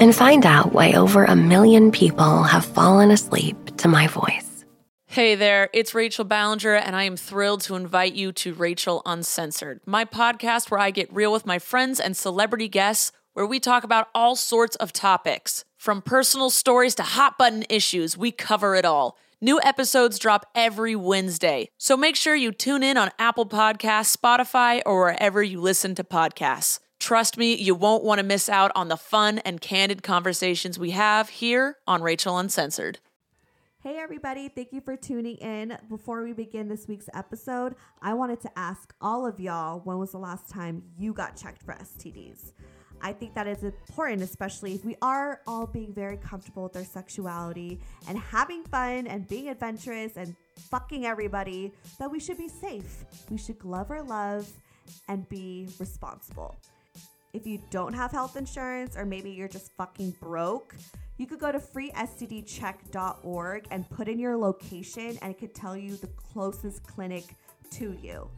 and find out why over a million people have fallen asleep to my voice. Hey there, it's Rachel Ballinger, and I am thrilled to invite you to Rachel Uncensored, my podcast where I get real with my friends and celebrity guests, where we talk about all sorts of topics. From personal stories to hot button issues, we cover it all. New episodes drop every Wednesday, so make sure you tune in on Apple Podcasts, Spotify, or wherever you listen to podcasts. Trust me, you won't want to miss out on the fun and candid conversations we have here on Rachel Uncensored. Hey, everybody, thank you for tuning in. Before we begin this week's episode, I wanted to ask all of y'all when was the last time you got checked for STDs? I think that is important, especially if we are all being very comfortable with our sexuality and having fun and being adventurous and fucking everybody, that we should be safe. We should glove our love and be responsible. If you don't have health insurance or maybe you're just fucking broke, you could go to freestdcheck.org and put in your location and it could tell you the closest clinic to you.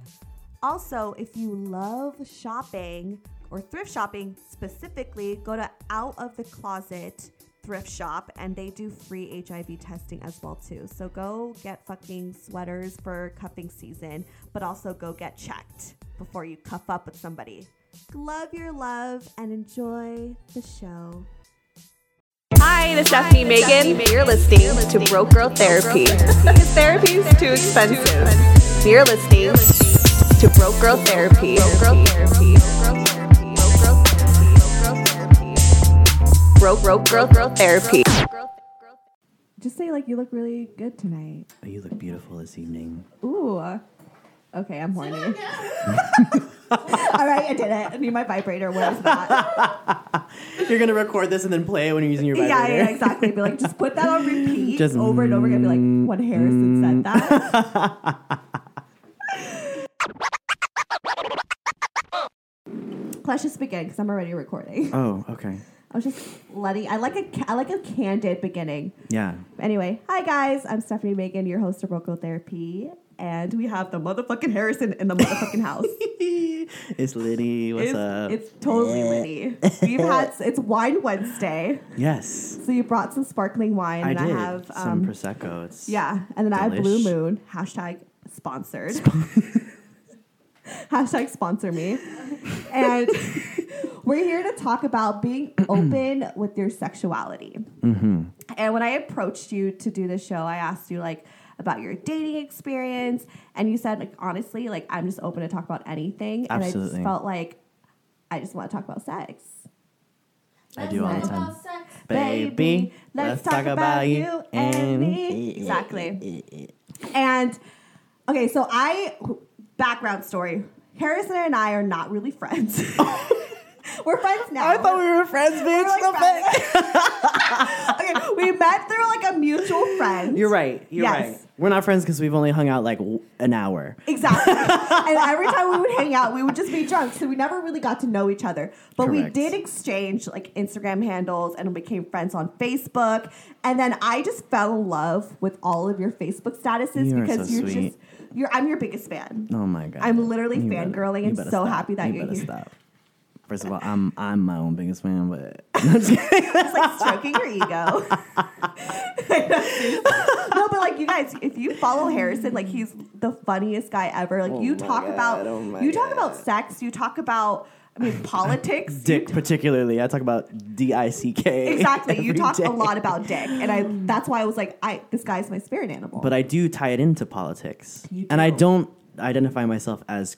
Also, if you love shopping or thrift shopping specifically, go to Out of the Closet thrift shop and they do free HIV testing as well too. So go get fucking sweaters for cuffing season, but also go get checked before you cuff up with somebody. Love your love and enjoy the show. Hi, this is Stephanie Megan. You're listening to Broke Girl Therapy. Because therapy is too expensive. You're listening to Broke Girl Therapy. Broke Girl Therapy. Broke Girl Girl Therapy. Just say like you look really good tonight. Oh, you look beautiful this evening. Ooh. Okay, I'm horny. All right, I did it. I need my vibrator. Where's that? You're gonna record this and then play it when you're using your vibrator. yeah, exactly. Be like, just put that on repeat Just, over and over again. Be like, mm, when Harrison said mm. that. Let's just begin because I'm already recording. Oh, okay. I was just letting. I like a I like a candid beginning. Yeah. Anyway, hi guys, I'm Stephanie Megan, your host of Roco Therapy, and we have the motherfucking Harrison in the motherfucking house. it's Liddy. What's it's, up? it's totally Liddy. We've had it's Wine Wednesday, yes. so you brought some sparkling wine, I and did. I have Some um, prosecco. It's yeah, and then I have Blue Moon hashtag sponsored. hashtag sponsor me, and we're here to talk about being open with your sexuality. Mm-hmm. And when I approached you to do the show, I asked you like about your dating experience, and you said like honestly, like I'm just open to talk about anything, and I just felt like I just want to talk about sex. I do all the time. Baby, let's, talk, about, you and me. Exactly. And okay, so I background story. Harrison and I are not really friends. We're friends now. I thought we were friends, bitch. We're like friends. okay, we met through like a mutual friend. You're right. You're Yes. right. We're not friends because we've only hung out like an hour. Exactly. and every time we would hang out, we would just be drunk. So we never really got to know each other. But we did exchange like Instagram handles and became friends on Facebook. And then I just fell in love with all of your Facebook statuses You because so you're sweet. just you're I'm your biggest fan. Oh my god. I'm literally You fangirling you and so stop. happy that you you're better here. stop. First of all, I'm I'm my own biggest fan, but It's like stroking your ego. no, but like you guys, if you follow Harrison, like he's the funniest guy ever. Like you oh talk God, about oh you talk about sex, you talk about I mean politics. dick particularly. I talk about D I C K. Exactly. You talk day. a lot about dick, and I that's why I was like, I this guy's my spirit animal. But I do tie it into politics. And I do. don't identify myself as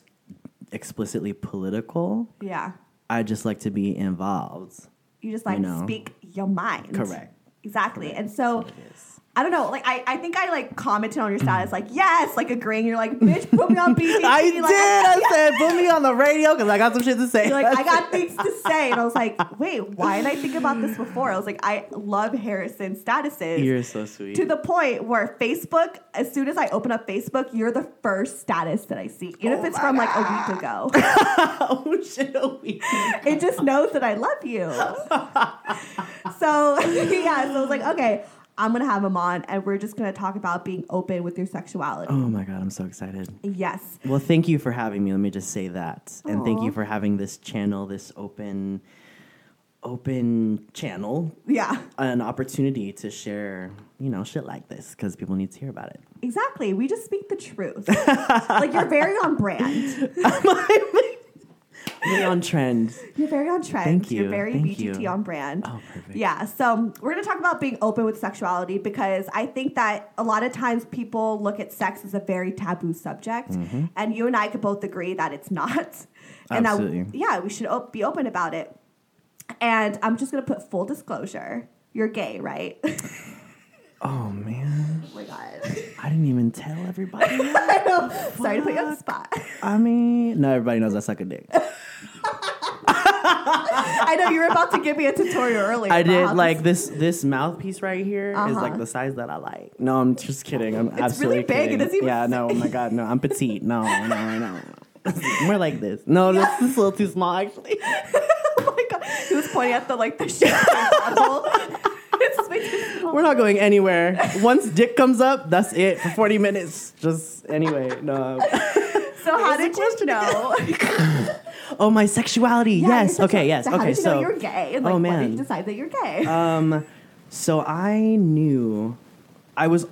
explicitly political. yeah, I just like to be involved. you just like know. speak your mind. Correct. Exactly. And so. I don't know. Like I, I think I like commented on your status like yes, like agreeing. You're like bitch, put me on BT. I like, did. I said, put me on the radio because I got some shit to say. You're like, I got things to say. And I was like, wait, why did I think about this before? I was like, I love Harrison statuses. You're so sweet. to the point where Facebook, as soon as I open up Facebook, you're the first status that I see, even if oh it's from like a week ago. oh shit, a week. it just knows that I love you. so yeah, so I was like, okay, I'm gonna have him on, and we're just gonna talk about being open with your sexuality. Oh my god, I'm so excited. Yes, Well, thank you for having me. Let me just say that, and thank you for having this channel, this open, open channel, yeah, an opportunity to share, you know, shit like this because people need to hear about it. exactly. We just speak the truth. like you're very on brand. Really on trend. You're very on trend. Thank you. You're very Thank BGT you. on brand. Oh, perfect. Yeah. So we're gonna talk about being open with sexuality because I think that a lot of times people look at sex as a very taboo subject, mm-hmm. and you and I could both agree that it's not. And that- Absolutely. yeah, we should op- be open about it. And I'm just gonna put full disclosure. You're gay, right? oh man. Oh my god. I didn't even tell everybody. I know. Sorry to put you on the spot. I mean, no, everybody knows I suck a dick. I know you were about to give me a tutorial earlier. I did like this- this this mouthpiece right here is Uh-huh. like the size that I like. No, I'm just kidding. I'm absolutely really big. It kidding. doesn't even yeah, no, oh my god, no, I'm petite. No, no, no. More like this. No, this is a little too small actually. Oh my god. He was pointing at the like the champagne bottle. It's way too small. We're not going anywhere. Once dick comes up, that's it for 40 minutes. Just anyway, no. So how did you know? Oh, my sexuality. Yeah, yes. Okay. Yes. So how okay. did you so know you're gay, and like, oh when did man. you decide that you're gay? Um, so I knew I was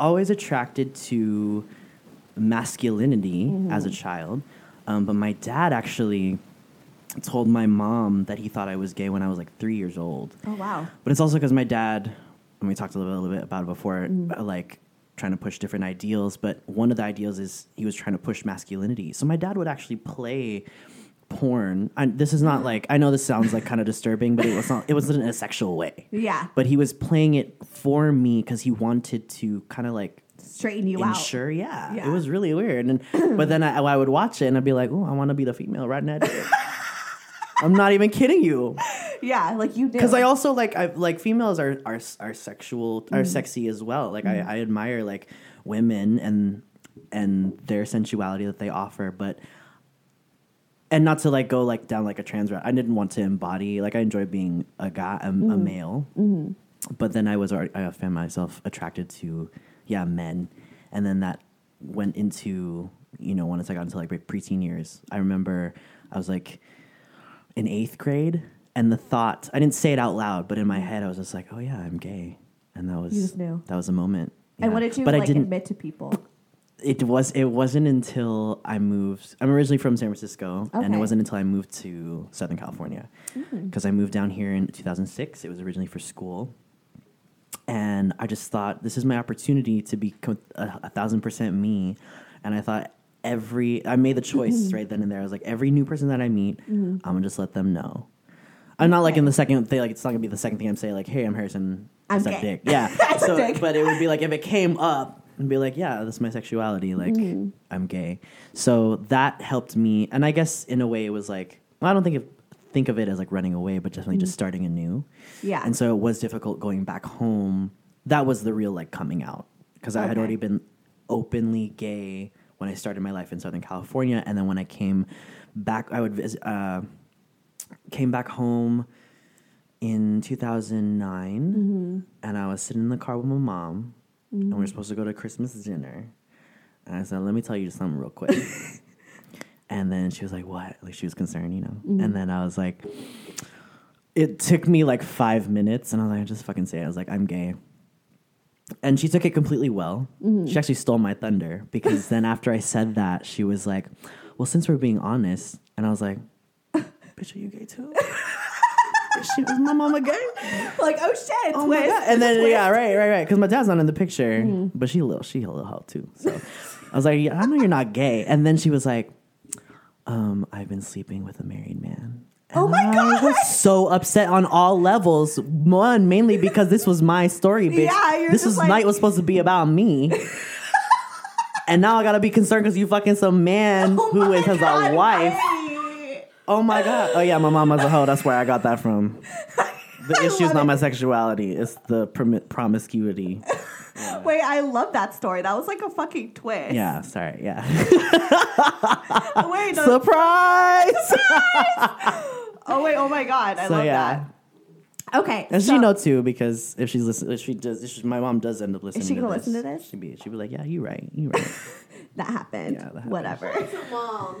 always attracted to masculinity Mm-hmm. as a child, um, but my dad actually told my mom that he thought I was gay when I was like three years old. oh wow. But it's also because my dad, and we talked a little, little bit about it before, Mm. like trying to push different ideals. But one of the ideals is he was trying to push masculinity. So my dad would actually play porn. And this is not like I know this sounds like kind of disturbing, but it was not. It wasn't in a sexual way. Yeah. But he was playing it for me because he wanted to kind of like Straighten you out. ensure. Yeah, Yeah. it was really weird. And but then I, I would watch it and I'd be like, oh, I want to be the female right dick. I'm not even kidding you Yeah, like you did. because I also like I like females are are are sexual Mm-hmm. are sexy as well. Like I, I admire like women and and their sensuality that they offer, but and not to like go like down like a trans route. I didn't want to embody like I enjoy being a guy, a, a Mm-hmm. male, but then I was I found myself attracted to yeah men, and then that went into you know once I got into like preteen years. I remember I was like in eighth grade, and the thought I didn't say it out loud, but in my head I was just like, oh yeah, I'm gay, and that was You just knew. that was a moment. and Yeah. what did you But like I didn't. admit to people? It was. It wasn't until I moved. I'm originally from San Francisco, and Okay. it wasn't until I moved to Southern California hmm. because I moved down here in 2006. It was originally for school, and I just thought this is my opportunity to be co- a, a thousand percent me. And I thought every I made the choice mm-hmm. right then and there. I was like, every new person that I meet, mm-hmm. I'm gonna just let them know. I'm not like in the second thing. Like it's not gonna be the second thing I'm saying. Like, hey, I'm Harrison. I I'm suck gay. dick. Yeah. So, dick. but it would be like if it came up and be like, yeah, this is my sexuality. Like, mm-hmm. I'm gay. So that helped me. And I guess in a way, it was like, well, I don't think of think of it as like running away, but definitely just starting anew. Yeah. And so it was difficult going back home. That was the real like coming out because I had Okay. already been openly gay when I started my life in Southern California, and then when I came back, I would visit. Uh, came back home in 2009 mm-hmm. and I was sitting in the car with my mom and we were mm-hmm. supposed to go to Christmas dinner. And I said, let me tell you something real quick. and then she was like, what? Like she was concerned, you know? Mm-hmm. And then I was like, it took me like five minutes and I was like, I just fucking say it. I was like, I'm gay. And she took it completely well. She actually stole my thunder because then after I said that, she was like, well, since we're being honest, and I was like, bitch, are you gay too? she was my mama gay. like, oh shit, Oh my. God. And then twist. yeah, right, right, right. Because my dad's not in the picture, but she a little, she a little hoe too. So I was like, yeah, I know you're not gay. And then she was like, um, I've been sleeping with a married man, Oh my I god. I was so upset on all levels. One, mainly because this was my story, bitch. Yeah, you're this was like- night was supposed to be about me. and now I gotta be concerned because you fucking some man Oh who has God, a wife. Oh my god. Oh yeah, my mom was a hoe. That's where I got that from. The I issue is not it. my sexuality; it's the permit promiscuity. Wait, I love that story. That was like a fucking twist. Yeah, sorry. Yeah. Wait, no. Surprise! Oh wait, oh my god, I so love yeah, that. Okay, and so- she know too because if she's listening, if she does, if she, my mom does end up listening. Is she to gonna this, listen to this? She'd be, she'd be like, "Yeah, you're right, You're right." that happened. Yeah, that happened. Whatever.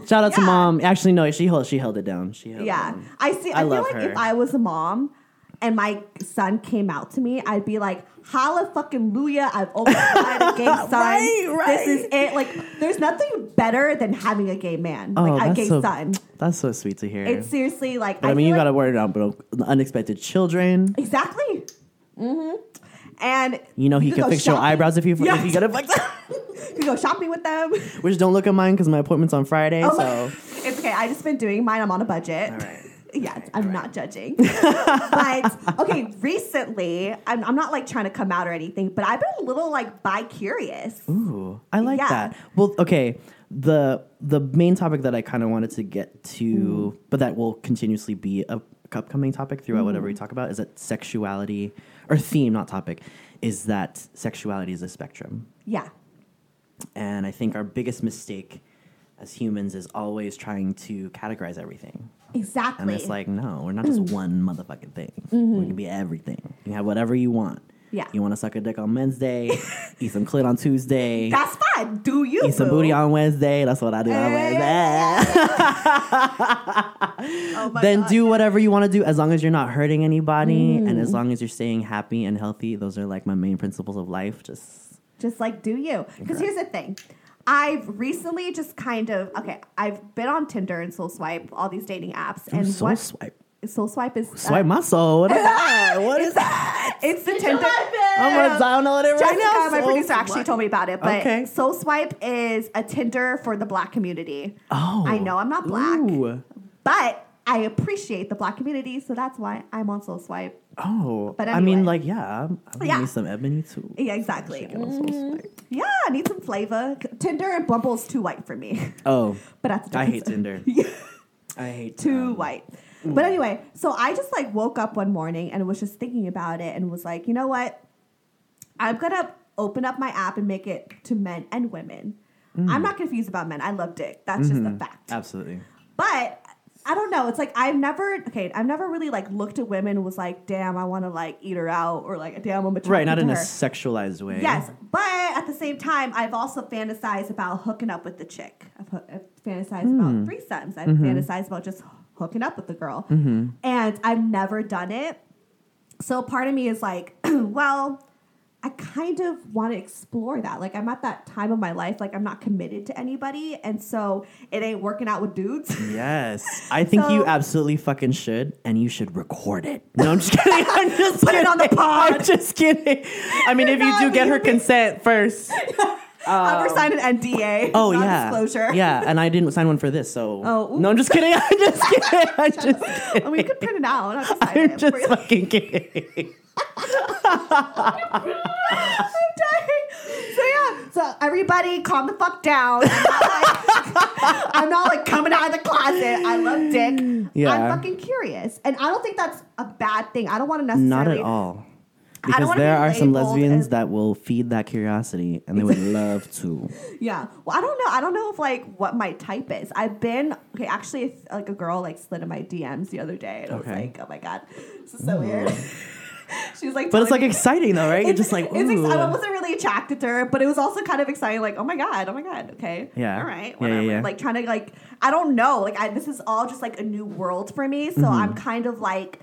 Shout out to Yeah. mom. Actually, no, she held she held it down. She held it Yeah, down. I see. I, I feel love like her. if I was a mom and my son came out to me, I'd be like, "Holla fucking Luya! I've always had a gay son. Right, This is it. Like, there's nothing better than having a gay man, Oh, like a gay so son. that's so sweet to hear. It's seriously like. but I, mean, you like- got to worry about bro, unexpected children. exactly. Mm-hmm. And You know, he could can go fix your eyebrows if you Yeah. if you get a fix. You can go shopping with them. Which don't look at mine because my appointment's on Friday. Oh so it's okay. I just been doing mine. I'm on a budget. all right. Yes, I'm not judging. but okay, recently, I'm, I'm not like trying to come out or anything, but I've been a little like bi curious. Ooh, I like Yeah. that. Well, okay. The the main topic that I kind of wanted to get to, mm-hmm. but that will continuously be a upcoming topic throughout whatever we mm-hmm. talk about, is that sexuality or theme, not topic, is that sexuality is a spectrum. Yeah. And I think our biggest mistake as humans is always trying to categorize everything. Exactly. And it's like, no, we're not just one motherfucking thing. We can be everything. You can have whatever you want. Yeah. You want to suck a dick on Wednesday, eat some clit on Tuesday, That's fine. Do you? eat some booty on Wednesday. That's what I do on Yeah. Wednesday. Oh my then God. do whatever you want to do as long as you're not hurting anybody and Mm. as long as you're staying happy and healthy. Those are like my main principles of life. Just Just like, do you? Because here's the thing. I've recently just kind of okay. I've been on Tinder and Soul Swipe, all these dating apps, and soul what swipe. Soul Swipe is uh, Swipe my soul. What is that? What is that? It's the Tinder. I'm gonna download it right Jessica, now. my Soul producer, actually told me about it. But Okay. Soul Swipe is a Tinder for the Black community. Oh, I know I'm not black, Ooh. but I appreciate the Black community, so that's why I'm on Soul Swipe. Oh, But I mean, like, yeah, I'm, I'm Yeah. need some ebony too. Yeah, exactly. Get on Soul Mhm. Yeah, I need some flavor. Tinder and Bumble's too white for me, Oh, but that's I hate different- Tinder. I hate too um, white. But anyway, so I just like woke up one morning and was just thinking about it and was like, you know what? I'm gonna open up my app and make it to men and women. Mm. I'm not confused about men. I love dick. That's just Mm-hmm. a fact. Absolutely. But I don't know. It's like I've never okay. I've never really like looked at women and was like, damn, I want to like eat her out or like, damn, I'm attracted Right, not in a sexualized way. Yes, but at the same time, I've also fantasized about hooking up with the chick. I've, I've fantasized Hmm. about threesomes. I've Mm-hmm. fantasized about just hooking up with the girl, and I've never done it. So part of me is like, well, I kind of want to explore that. Like I'm at that time of my life, like I'm not committed to anybody, and so it ain't working out with dudes. Yes, I think you absolutely fucking should, and you should record it. No, I'm just kidding. I'm just Put kidding. it on the pod. I'm just kidding. I mean, if you do get her consent first. I've ever um, signed an NDA. Oh yeah, disclosure. yeah, and I didn't sign one for this, so. Oh, no, I'm just kidding. I'm just kidding. I'm just kidding. I mean, you could print it out. Sign I'm just fucking kidding. I'm dying. So yeah, so everybody calm the fuck down. I'm not like, I'm not, like, coming out of the closet. I love dick. Yeah. I'm fucking curious. And I don't think that's a bad thing. I don't want to necessarily Not necessarily at all. Because wanna there be are some labeled lesbians as- that will feed that curiosity, and they would love to. Yeah. Well, I don't know. I don't know if like what my type is. I've been okay. Actually, if, like a girl like slid in my DMs the other day, and I was Okay. like, oh my god, this is so weird. she was like, But it's like me- exciting though, right? You're just like, ex- I wasn't really attracted to her, but it was also kind of exciting. Like, oh my god, oh my god, okay, Yeah. all right, Yeah, yeah, yeah. Like trying to like, I don't know. Like, I, this is all just like a new world for me. So Mm-hmm. I'm kind of like,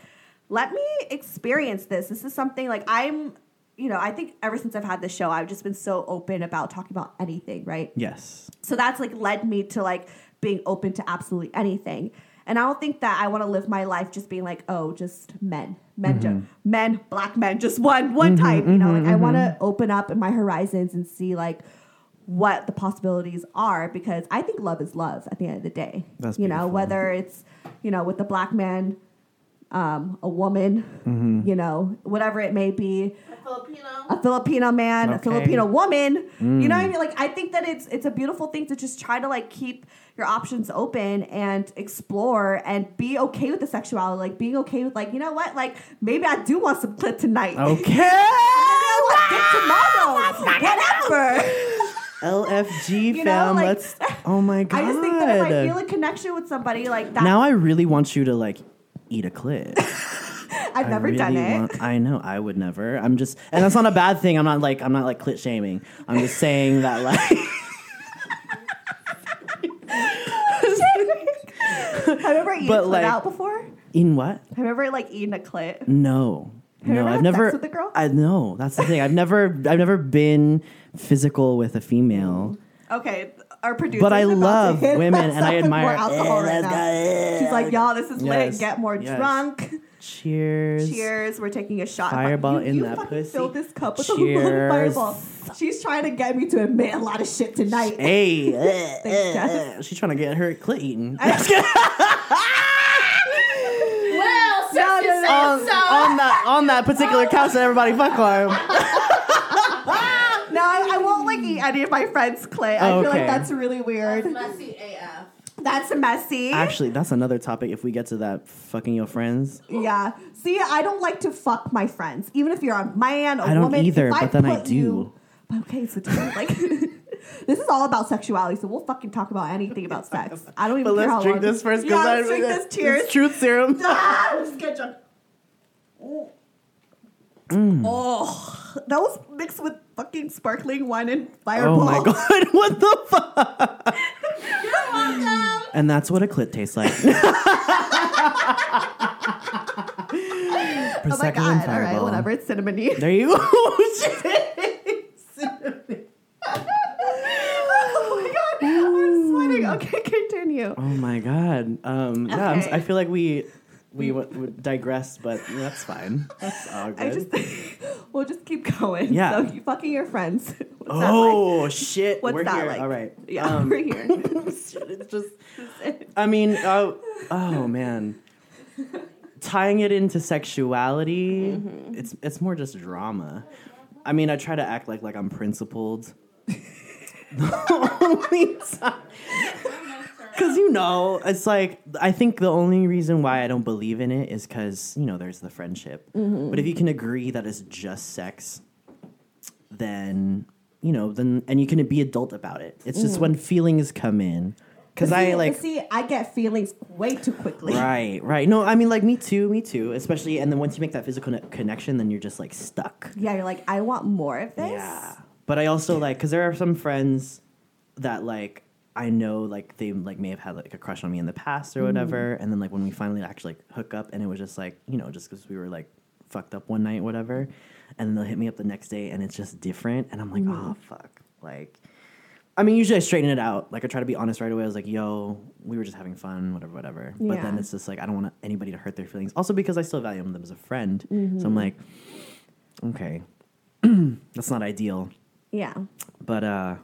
let me experience this. This is something like I'm. You know, I think ever since I've had this show, I've just been so open about talking about anything, right? yes. So that's like led me to like being open to absolutely anything. And I don't think that I want to live my life just being like, oh, just men, men, ju- mm-hmm. men, black men, just one, one mm-hmm, type. You know, like I mm-hmm, want to open up my horizons and see like what the possibilities are because I think love is love at the end of the day. That's you know, whether it's, you know, with the black man, um, a woman, Mm-hmm. you know, whatever it may be, A Filipino. a Filipino man, a Okay. Mm. Filipino woman. You know what I mean? Like I think that it's it's a beautiful thing to just try to like keep your options open and explore and be okay with the sexuality. Like being okay with like, you know what? Like maybe I do want some clit tonight. Okay. Maybe I want tomorrow. Whatever. LFG You know, fam. like- let's. Oh my god. I just think that if I feel a connection with somebody like that, now I really want you to like eat a clit. I've I never really done it. want- I know I would never. I'm just, and that's not a bad thing. I'm not like I'm not like clit shaming. I'm just saying that like Have you ever eaten But, clit like- out before? in what? Have you ever like eaten a clit? No. you no, I've never. with a girl? I know that's the thing. I've never, I've never been physical with a female, Okay, our producer. but I love women and I admire. More alcohol right let's now. She's like, y'all, this is Yes, lit. Get more yes. drunk. Cheers. Cheers. We're taking a shot. Fireball you, in you that pussy. Fill this cup with a Cheers. little fireball. She's trying to get me to admit a lot of shit tonight. Hey, Thanks, Jess. she's trying to get her clit eaten. Well, No, no, no. on, on that on that particular couch that everybody fuck on. No, I, I won't like eat any of my friends' clit. I feel like that's really weird. That's messy AF. That's messy. Actually, that's another topic. If we get to that, fucking your friends. Yeah. See, I don't like to fuck my friends, even if you're on my and a man, a I don't woman. either, if but then I put do. you- okay, so do like, this is all about sexuality, so we'll fucking talk about anything about sex. I don't even. But care how let's drink long. this first. Yeah, I- let's drink this. Cheers. it's truth serum. Ah, let's get drunk. Mm. Oh, that was mixed with fucking sparkling wine and fireball. Oh my god! What the fuck? You're welcome. And that's what a clit tastes like. Oh my Prosecco and god! All right, whatever. It's cinnamony. There you go. oh my god! I'm sweating. Okay, continue. oh my god. Um, okay. yeah, I'm. I feel like we we w- would digress, but that's fine. That's all good. I just we'll just keep going. Yeah. So you fucking your friends. What's oh like? shit! What's We're that here. like? All right. Yeah, Um, we're here. it's just. I mean, oh, oh man. Tying it into sexuality, Mm-hmm. it's it's more just drama. I mean, I try to act like like I'm principled. the only time, because you know, it's like I think the only reason why I don't believe in it is because you know there's the friendship. Mm-hmm. But if you can agree that it's just sex, then you know, then and you can be adult about it. It's just when feelings come in, because. I like see, I get feelings way too quickly. Right, right. No, I mean, like me too, me too. Especially, and then once you make that physical ne- connection, then you're just like stuck. Yeah, you're like, I want more of this. Yeah. But I also like because there are some friends that like I know like they like may have had like a crush on me in the past or mm. whatever, and then like when we finally actually like hook up, and it was just like you know just because we were like fucked up one night, whatever, and then they'll hit me up the next day, and it's just different, and I'm like, oh fuck, like. I mean, usually I straighten it out. Like I try to be honest right away. I was like, "Yo, we were just having fun, whatever, whatever." But then it's just like I don't want anybody to hurt their feelings. Also because I still value them as a friend. So I'm mm-hmm. like, okay, that's not ideal. Yeah. But uh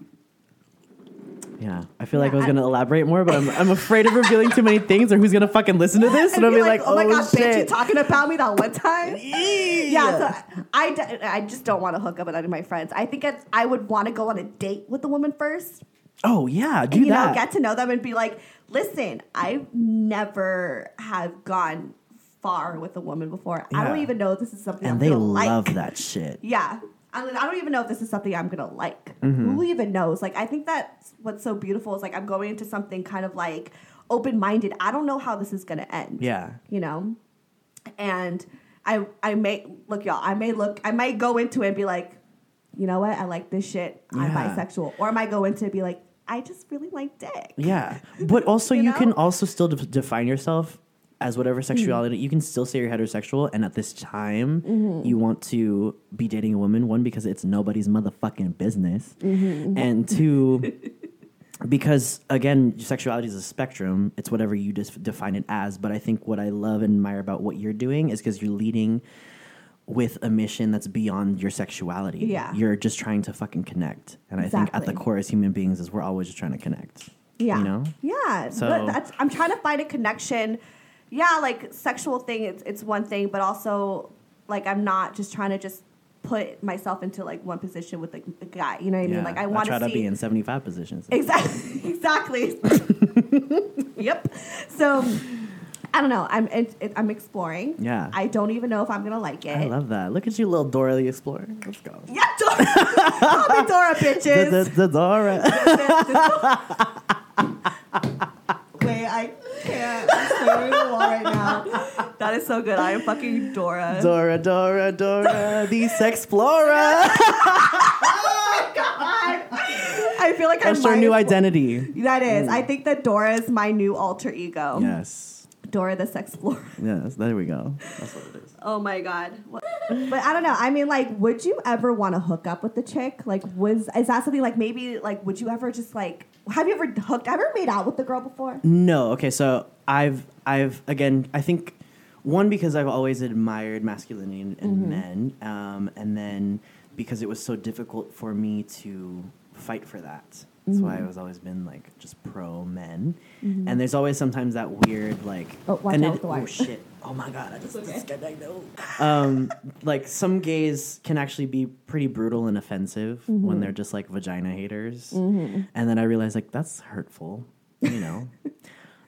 yeah, I feel like I was I- gonna elaborate more, but I'm, I'm afraid of revealing too many things, or who's gonna fucking listen to this, and I'll be like, "Oh, my oh, god, bitch, you shit!" talking about me that one time? yeah, so I, d- I just don't want to hook up with any of my friends. I think it's, I would want to go on a date with the woman first. oh yeah, do you that. know, get to know them and be like, listen, I've never have gone far with a woman before. I don't even know if this is something and I'm they gonna love like. that shit. Yeah. I, mean, I don't even know if this is something I'm gonna like. Mm-hmm. Who even knows? Like, I think that's what's so beautiful is like I'm going into something kind of like open minded. I don't know how this is gonna end. Yeah, You know, and I I may look y'all. I may look. I might go into it and be like, you know what? I like this shit. I'm bisexual, or I might go into it and be like, I just really like dick. yeah. But also, You you, know? can also still de- define yourself as whatever Mm-hmm. sexuality. You can still say you're heterosexual, and at this time, Mm-hmm. you want to be dating a woman. One because it's nobody's motherfucking business, Mm-hmm. and two. because again sexuality is a spectrum it's whatever you just define it as but i think what i love and admire about what you're doing is because you're leading with a mission that's beyond your sexuality. Yeah. You're just trying to fucking connect. And I think at the core as human beings is we're always just trying to connect. Yeah. You know? Yeah. So- but that's, I'm trying to find a connection. Yeah, like sexual thing, it's, it's one thing, but also like I'm not just trying to just put myself into like one position with like a guy. You know what I mean? Like I want to try to be in 75 positions. exactly, exactly. yep. So I don't know. I'm it, it, I'm exploring. Yeah. I don't even know if I'm gonna like it. I love that. Look at you, little Dora the Explorer. Let's go. yeah, Dora. Call me Dora, The, bitches. the, the Dora. Can't. I'm staring at the wall right now. That is so good. I am fucking Dora. Dora, Dora, Dora, the Sexplorer. Oh my god. I feel like That's I our new identity. That is. Mm. I think that Dora is my new alter ego. Yes. Dora the sex Sexplorer. Yes, there we go. That's what it is. Oh my god. What- But I don't know. I mean, like, would you ever want to hook up with the chick? Like, was is that something like maybe like would you ever just like have you ever hooked ever made out with the girl before? No, okay, so I've I've again I think one because I've always admired masculinity in, in men, um, and then because it was so difficult for me to fight for that. That's why I've always been like just pro men, and there's always sometimes that weird like Oh, watch out it- the wire. oh shit oh my god I just disconnected. um, like some gays can actually be pretty brutal and offensive Mm-hmm. when they're just like vagina haters, and then I realized like that's hurtful, you know.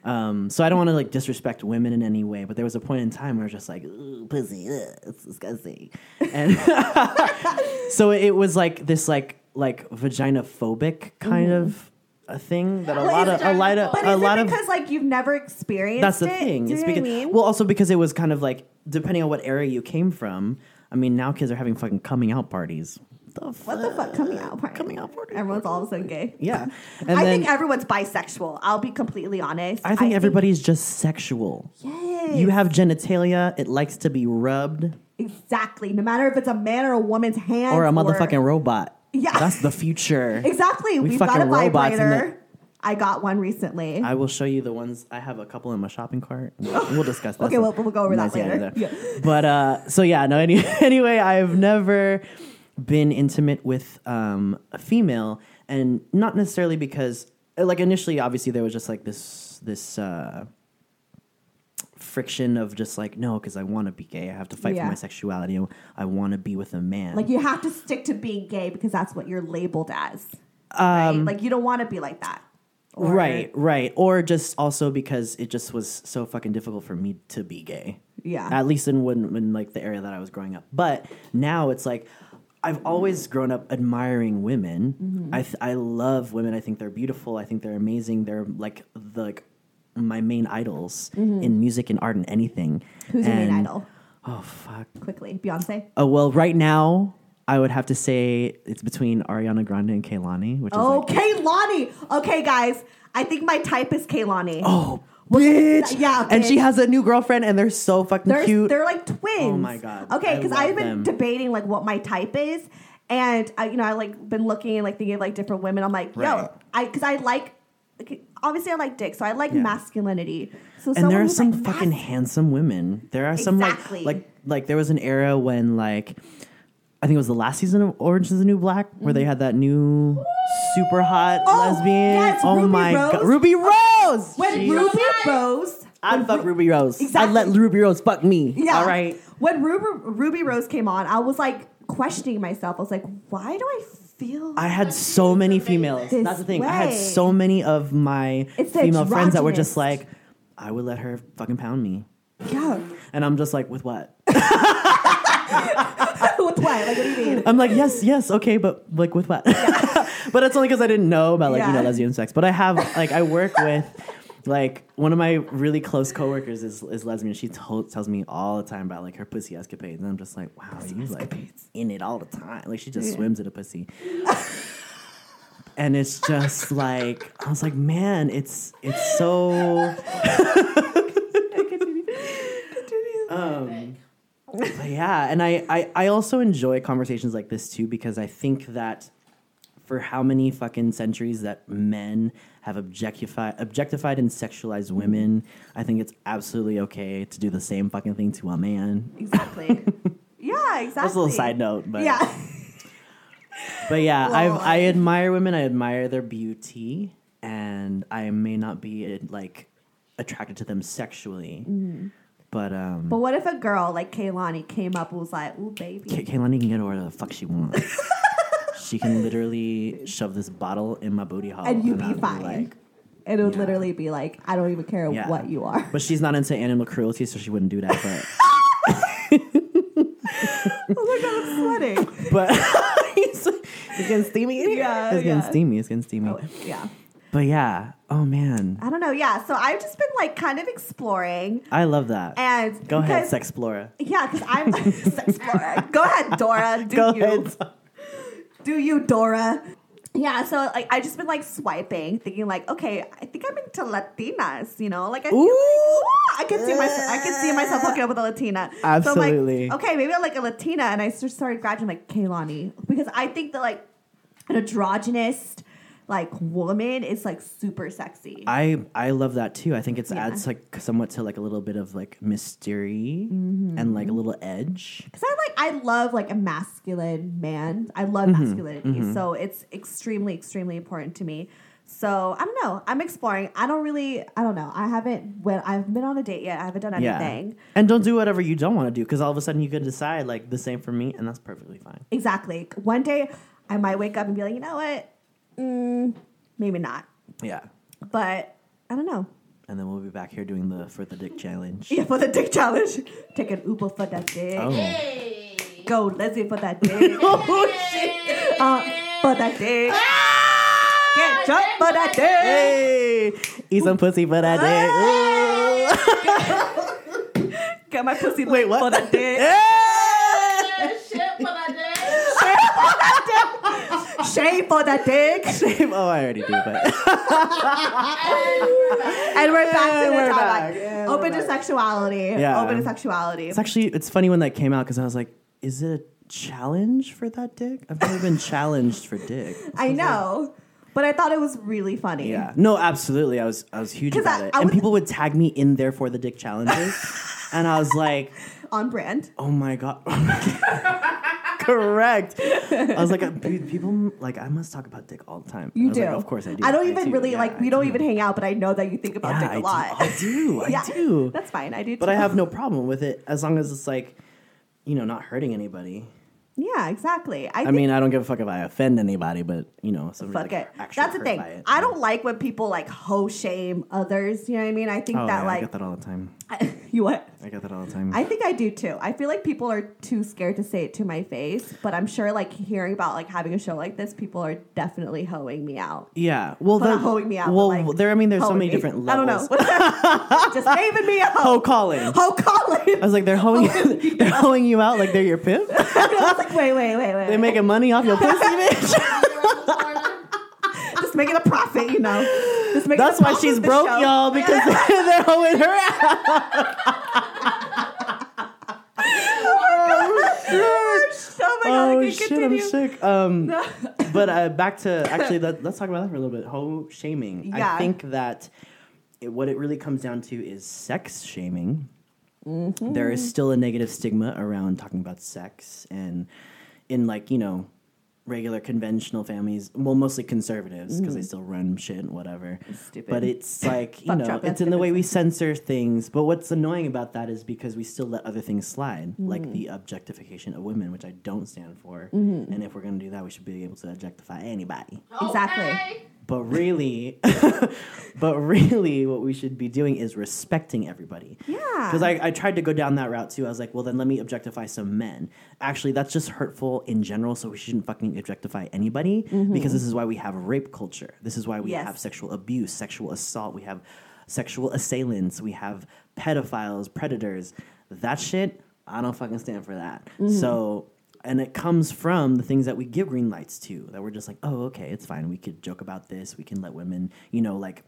Um, so I don't want to like disrespect women in any way, but there was a point in time where I was just like, "Ooh, pussy, ugh, it's disgusting. And so it was like this like like vagina phobic kind of mm-hmm. a thing that a lot of a lot of But a lot it of because like you've never experienced that's the it? thing. Do you It's know what I mean? well, also because it was kind of like depending on what area you came from. I mean, now kids are having fucking coming out parties. The what the fuck coming out party? Coming out party. Everyone's all of a sudden gay. Yeah, and I then think everyone's bisexual. I'll be completely honest. I think everybody's just sexual. Yes. You have genitalia; it likes to be rubbed, exactly. No matter if it's a man or a woman's hand or a motherfucking robot. Yeah. that's the future. Exactly. We We've got a vibrator. I got one recently. I will show you the ones. I have a couple in my shopping cart. We'll, we'll discuss that. Okay, we'll- we'll go over that later. yeah. But uh, so yeah, no. Any, anyway, I've never been intimate with um, a female, and not necessarily because, like, initially, obviously, there was just like this this uh, friction of just like no, because I want to be gay. I have to fight Yeah. for my sexuality. I want to be with a man. like you have to stick to being gay because that's what you're labeled as. Um, right? Like you don't want to be like that. Or- right, right, or just also because it just was so fucking difficult for me to be gay. Yeah. at least in when, in like the area that I was growing up. But now it's like I've always grown up admiring women. Mm-hmm. I th- I love women. I think they're beautiful. I think they're amazing. They're like the like my main idols in music and art and anything. Mm-hmm. Who's your main idol? Oh fuck. Quickly, Beyonce. Oh well, right now I would have to say it's between Ariana Grande and Kehlani, which is Oh, like Kehlani. Okay, guys, I think my type is Kehlani. oh bitch. Yeah, and she has a new girlfriend, and they're so fucking they're cute. they're like twins. Oh my God. Okay, because I've been them. debating like what my type is, and I, you know I like been looking and like thinking of like different women. I'm like, Right. yo, I because I like. Okay, Obviously, I like dick, so I like Yeah. masculinity. So and someone there are who's, some like, fucking mas- handsome women. There are some Exactly. like like like there was an era when like I think it was the last season of Orange is the New Black where they mm-hmm. had that new super hot Oh, lesbian. yes, oh Ruby my Rose. god, Ruby Rose. when She- Ruby Rose. I'd fuck Ruby Rose. Exactly. I'd let Ruby Rose fuck me. Yeah. All right. When Ruby, Ruby Rose came on, I was like questioning myself. I was like, why do I feel? I had so many females. This That's the thing. I had way. so many of my It's the female friends that were just like, I would let her fucking pound me. yeah. And I'm just like, with what? With what? Like, what do you mean? I'm like, yes, yes, okay, but like with what? but it's only because I didn't know about like you know Yeah. lesbian sex. But I have like I work with like one of my really close coworkers is is lesbian. She told, tells me all the time about like her pussy escapades, and I'm just like, wow, you like in it all the time. Like she just swims in a pussy. And it's just like I was like, man, it's it's so. um, but yeah, and I, I I also enjoy conversations like this too because I think that for how many fucking centuries that men have objectified objectified and sexualized women, I think it's absolutely okay to do the same fucking thing to a man. Exactly. Yeah, exactly. That's a little side note, but yeah. But yeah, I Lol. I admire women. I admire their beauty, and I may not be like attracted to them sexually, but um, But what if a girl like Kehlani came up and was like, "Ooh, baby." Ka- Kehlani can get whatever the fuck she wants. she can literally shove this bottle in my booty hole, and you'd be fine. like- it would yeah. literally be like, I don't even care Yeah. what you are. but she's not into animal cruelty, so she wouldn't do that. But oh my god, I'm sweating. but it's, it's getting steamy. Yeah, it's getting steamy. It's getting steamy. Oh, yeah. But yeah, oh man, I don't know. Yeah. So I've just been like kind of exploring I love that. and Go ahead, Sexplora. Yeah, because I'm sex explorer. Go ahead, Dora. Do Go you? ahead. Do you, Dora? Yeah, so like I just been like swiping, thinking like, okay, I think I'm into Latinas, you know, like I feel like, Ooh. ooh, I can see myself, I can see myself hooking up with a Latina. Absolutely. So like, okay, maybe I'm like a Latina, and I just started graduating like Kehlani because I think that like an androgynous like woman is like super sexy. I I love that too. I think it Yeah. adds like somewhat to like a little bit of like mystery Mm-hmm. and like a little edge. Because I like I love like a masculine man. I love Mm-hmm. masculinity, so it's extremely extremely important to me. So I don't know. I'm exploring. I don't really. I don't know. I haven't. When I've been on a date yet. I haven't done Yeah. anything. And don't do whatever you don't want to do because all of a sudden you could decide like the same for me, and that's perfectly fine. Exactly. One day I might wake up and be like, you know what? Mm, maybe not. Yeah. But I don't know. And then we'll be back here doing the for the dick challenge. Yeah, for the dick challenge. Take an Uber for that dick. Oh. Go lesbian for that dick. oh shit. Uh, for that dick. Get drunk for that dick. Hey, eat some pussy for that dick. Ooh. Get my pussy Wait, what? for that dick. Shame for that dick. Shame. oh, I already do, but And we're back to the we're topic. back. We're Open to sexuality. Yeah. Open to sexuality. it's actually it's funny when that came out because I was like, is it a challenge for that dick? I've never been challenged for dick. I know. But I thought it was really funny. Yeah. No, absolutely. I was I was huge 'Cause about I- it. I and people would tag me in there for the dick challenges. and I was like, On brand. oh my god. Oh Correct. I was like, people like I must talk about dick all the time. You do. like, of course I do. I don't even do. really Yeah, like. We I don't do. even hang out, but I know that you think about Yeah, dick I a do. lot. I do. I yeah, do. That's fine. I do. But too. I have no problem with it as long as it's like, you know, not hurting anybody. Yeah, exactly. I, I mean, I don't give a fuck if I offend anybody, but you know, fuck like it. That's the thing. it. I don't like when people like hoe shame others. You know what I mean? I think Oh, that yeah, I like get that all the time. You what? I get that all the time. I think I do too. I feel like people are too scared to say it to my face, but I'm sure like hearing about like having a show like this, people are definitely hoeing me out. yeah. Well, they're hoeing me out. Well, but, like, there. I mean, there's so many me. different levels. I don't know. Just naming me a hoe. Hoe calling. Hoe calling. I was like, they're hoeing, they're hoeing you out like they're your pimp. I was like, wait, wait, wait, wait. They're making money off your pussy, bitch. Just making a profit, you know. That's why she's broke, show. y'all, because they're hoeing her out. Oh my god, Oh shit, continue. I'm sick. Um, but uh, back to actually, let, let's talk about that for a little bit. Hoe shaming. Yeah. I think that it, what it really comes down to is sex shaming. Mm-hmm. There is still a negative stigma around talking about sex, and in like you know regular conventional families, well, mostly conservatives because they still run shit and whatever. Mm. Stupid. But it's like you know, it's in the way we censor things. But what's annoying about that is because we still let other things slide, Mm. like the objectification of women, which I don't stand for. Mm-hmm. And if we're gonna do that, we should be able to objectify anybody. Exactly. But really, but really, what we should be doing is respecting everybody. Yeah. Because I, I tried to go down that route too. I was like, well, then let me objectify some men. Actually, that's just hurtful in general, so we shouldn't fucking objectify anybody mm-hmm. because this is why we have rape culture. This is why we Yes. have sexual abuse, sexual assault. We have sexual assailants. We have pedophiles, predators. That shit, I don't fucking stand for that. Mm-hmm. So, and it comes from the things that we give green lights to, that we're just like, oh, okay, it's fine. We could joke about this. We can let women, you know, like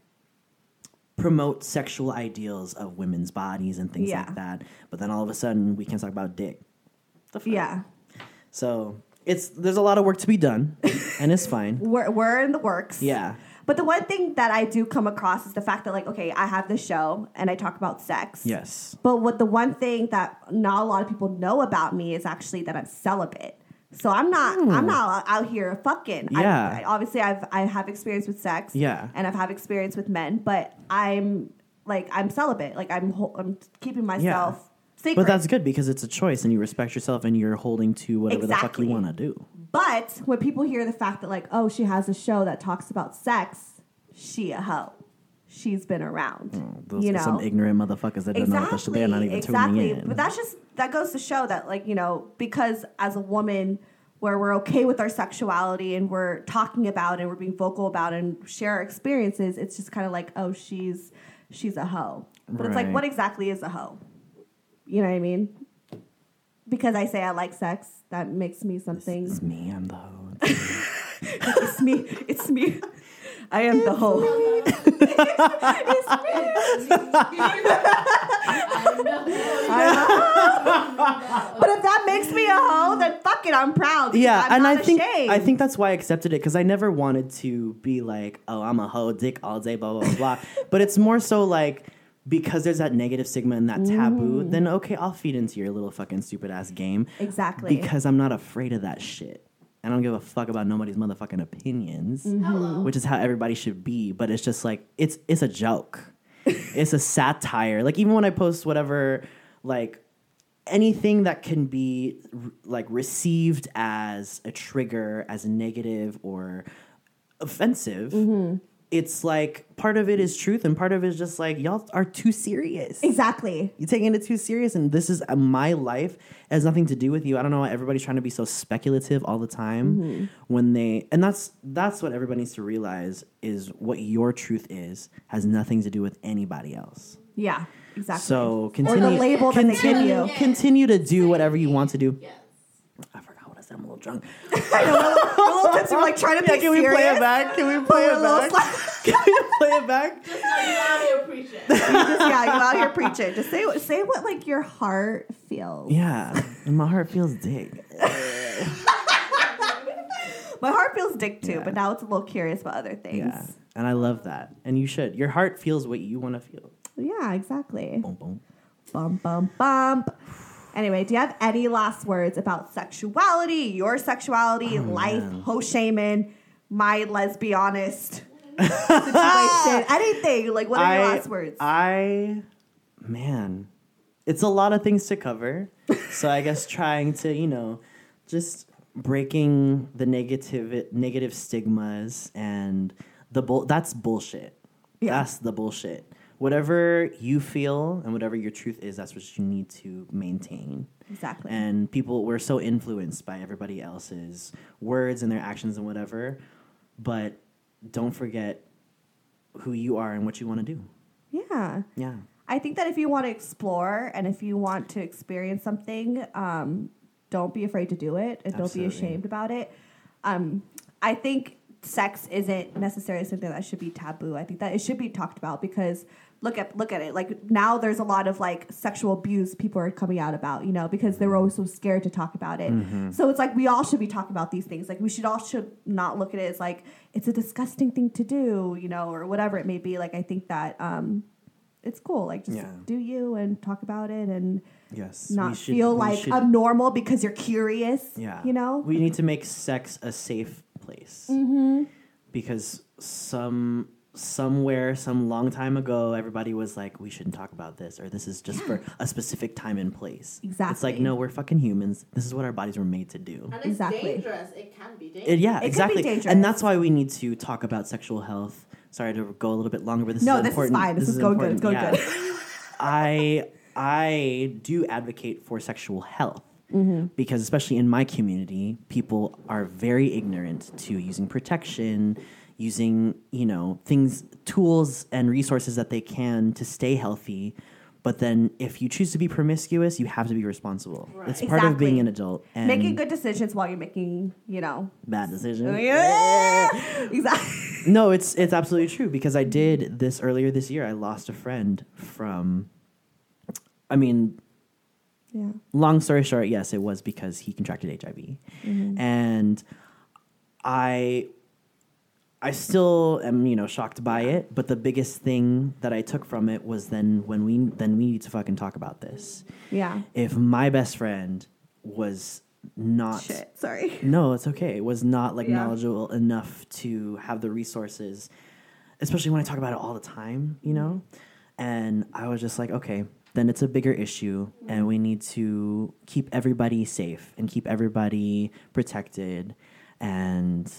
promote sexual ideals of women's bodies and things Yeah. like that. But then all of a sudden, we can't talk about dick. The fuck? Yeah. So it's there's a lot of work to be done, and it's fine. We're, we're in the works. Yeah. But the one thing that I do come across is the fact that like, okay, I have this show and I talk about sex. Yes. But what the one thing that not a lot of people know about me is actually that I'm celibate. So I'm not hmm. I'm not out here fucking. I-. Yeah. I, obviously I've I have experience with sex. Yeah. And I've had experience with men, but I'm like I'm celibate. Like I'm ho- I'm keeping myself secret. But that's good because it's a choice and you respect yourself and you're holding to whatever the fuck you want to do. But when people hear the fact that like, oh, she has a show that talks about sex, she a hoe. She's been around. Oh, Those you are know, some ignorant motherfuckers that don't know what the. They're not even exactly. tuning in. But that's just that goes to show that like you know because as a woman where we're okay with our sexuality and we're talking about it and we're being vocal about it and share our experiences, it's just kind of like oh she's she's a hoe. But it's like what exactly is a hoe? You know what I mean? Because I say I like sex, that makes me something. it's me. I'm the hoe. It's me. It's me. I am the hoe. But if that makes me a hoe, then fuck it, I'm proud. yeah, I'm and not I think ashamed. I think that's why I accepted it because I never wanted to be like, oh, I'm a hoe, dick all day, blah blah blah. blah. but it's more so like because there's that negative stigma and that taboo. Mm. Then okay, I'll feed into your little fucking stupid ass game exactly because I'm not afraid of that shit. I don't give a fuck about nobody's motherfucking opinions, which is how everybody should be. But it's just like it's it's a joke, it's a satire. Like even when I post whatever, like anything that can be like received as a trigger, as negative or offensive. Mm-hmm. It's like part of it is truth, and part of it is just like y'all are too serious. exactly. You're taking it too serious, and this is uh, my life. It has nothing to do with you. I don't know why everybody's trying to be so speculative all the time when they, and that's that's what everybody needs to realize is what your truth is has nothing to do with anybody else. Yeah, exactly. So continue, label that they give continue, you. continue to do whatever you want to do. I forgot what I said. I'm a little drunk. I know, a little tips are like trying to be Can we play it back? Can we play we're it back? sla- Can we play it back? you just, yeah, you out here preaching. Just say what say what like your heart feels. Yeah, my heart feels dick. My heart feels dick too, Yeah. but now it's a little curious about other things. Yeah, and I love that, and you should. Your heart feels what you want to feel. Yeah, exactly. Boom, boom. Bum bum bump. Anyway, do you have any last words about sexuality, your sexuality, Oh, life, ho shaman, my lesbianist situation, anything? Like, what are your last words? I, man, it's a lot of things to cover. so I guess trying to, you know, just breaking the negative negative stigmas and the bull. That's bullshit. Yeah. That's the bullshit. Whatever you feel and whatever your truth is, that's what you need to maintain. exactly. And people we're so influenced by everybody else's words and their actions and whatever. But don't forget who you are and what you want to do. yeah. Yeah. I think that if you want to explore and if you want to experience something, um, don't be afraid to do it and don't be ashamed about it. Um, I think sex isn't necessarily something that should be taboo. I think that it should be talked about because look at look at it. Like now, there's a lot of like sexual abuse people are coming out about, you know, because they were always so scared to talk about it. Mm-hmm. So it's like we all should be talking about these things. Like we should all should not look at it as like it's a disgusting thing to do, you know, or whatever it may be. Like I think that um, it's cool. Like just Yeah. do you and talk about it and Yes. not should- feel like should- abnormal because you're curious. yeah. You know? we need to make sex a safe place Mm-hmm. because some somewhere some long time ago everybody was like we shouldn't talk about this or this is just for a specific time and place exactly it's like no we're fucking humans this is what our bodies were made to do And it's Exactly. dangerous. It can be dangerous. It- yeah, be exactly. dangerous. And that's why we need to talk about sexual health. Sorry to go a little bit longer, but this No, is this is important. fine. This is going good. It's going important. I I do advocate for sexual health Mm-hmm. because, especially in my community, people are very ignorant to using protection, using you know things, tools, and resources that they can to stay healthy. But then, if you choose to be promiscuous, you have to be responsible. It's part of being an adult. And making good decisions while you're making, you know. bad decisions. Yeah. exactly. No, it's it's absolutely true because I did this earlier this year. I lost a friend from. I mean, Yeah. long story short, yes, it was because he contracted HIV, mm-hmm. and I I still am, you know, shocked by it. But the biggest thing that I took from it was then when we then we need to fucking talk about this. Yeah. If my best friend was not Shit. Sorry. no, it's okay. Was not like Yeah. knowledgeable enough to have the resources, especially when I talk about it all the time, you know? And I was just like, okay, then it's a bigger issue and we need to keep everybody safe and keep everybody protected. And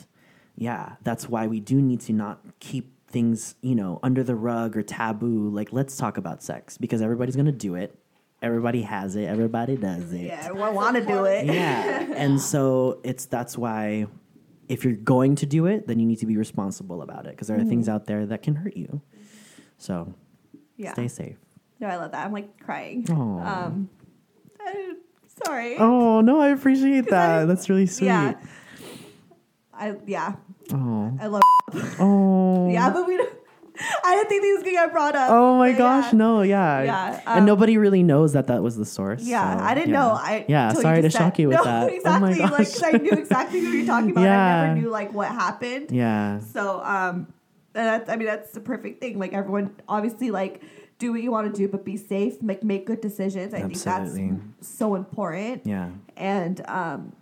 yeah, that's why we do need to not keep things, you know, under the rug or taboo. Like, let's talk about sex because everybody's going to do it. Everybody has it. Everybody does it. Yeah, I want to do it. Yeah. and so it's that's why if you're going to do it, then you need to be responsible about it because there are things out there that can hurt you. So Yeah. stay safe. No, I love that. I'm like crying. Aw. Um, I, sorry. Oh no, I appreciate that. I- That's really sweet. Yeah. I yeah. Oh. I love. Oh. Yeah, but we. Don't, I didn't think these was gonna get brought up. Oh my gosh, yeah. no, yeah. Yeah, and um, nobody really knows that that was the source. Yeah, so, I didn't yeah. know. I yeah, sorry to just shock you with no, that. Exactly. Oh my Like, I knew exactly who you're talking about. I Yeah. never knew like what happened. yeah. So, um, and that's, I mean, that's the perfect thing. Like everyone, obviously, like do what you want to do, but be safe. Make make good decisions. I Absolutely. think that's so important. Yeah. And um,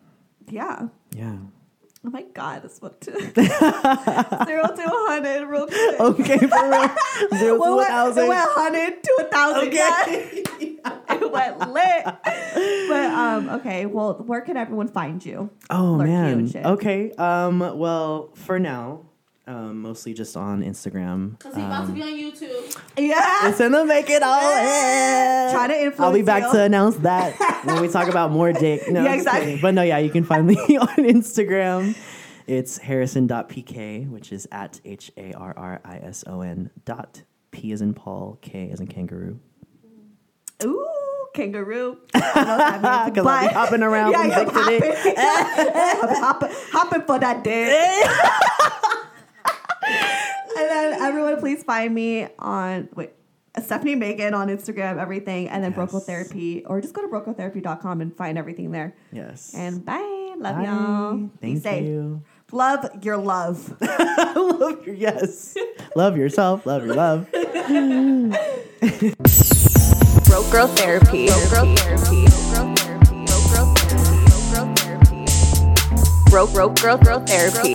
yeah. Yeah. Oh my god, this one too. Zero to hundred, real quick. Okay, for real. Zero Well, to went- thousand. It went hundred to a thousand. Okay. Yeah. it went lit. But um, okay. Well, where can everyone find you? Oh Lurk man. shit. Okay. Um. Well, for now, um, mostly just on Instagram. Cause he about to be on YouTube. Yeah. It's in the make it all. in. Trying to influence I'll be back you. to announce that when we talk about more dick. No, Yeah, exactly. kidding. But no, yeah, you can find me on Instagram. It's harrison.pk, which is at H A R R I S O N dot P as in Paul, K as in kangaroo. Ooh, kangaroo. I don't that Because I'll be hopping around Yeah, from you're dick to dick. hopping. hopping, hopping for that dick. And then everyone, please find me on wait. Stephanie Megan on Instagram, everything, and then Yes. Broco Therapy, or just go to brocotherapy.com and find everything there. Yes. And bye. Love Bye. y'all. Be Thank safe. you. Love your love. love your yes. love yourself. Love your love. Broke Girl Therapy. Broke Girl Therapy. Broke girl therapy. Broke Girl Girl Therapy.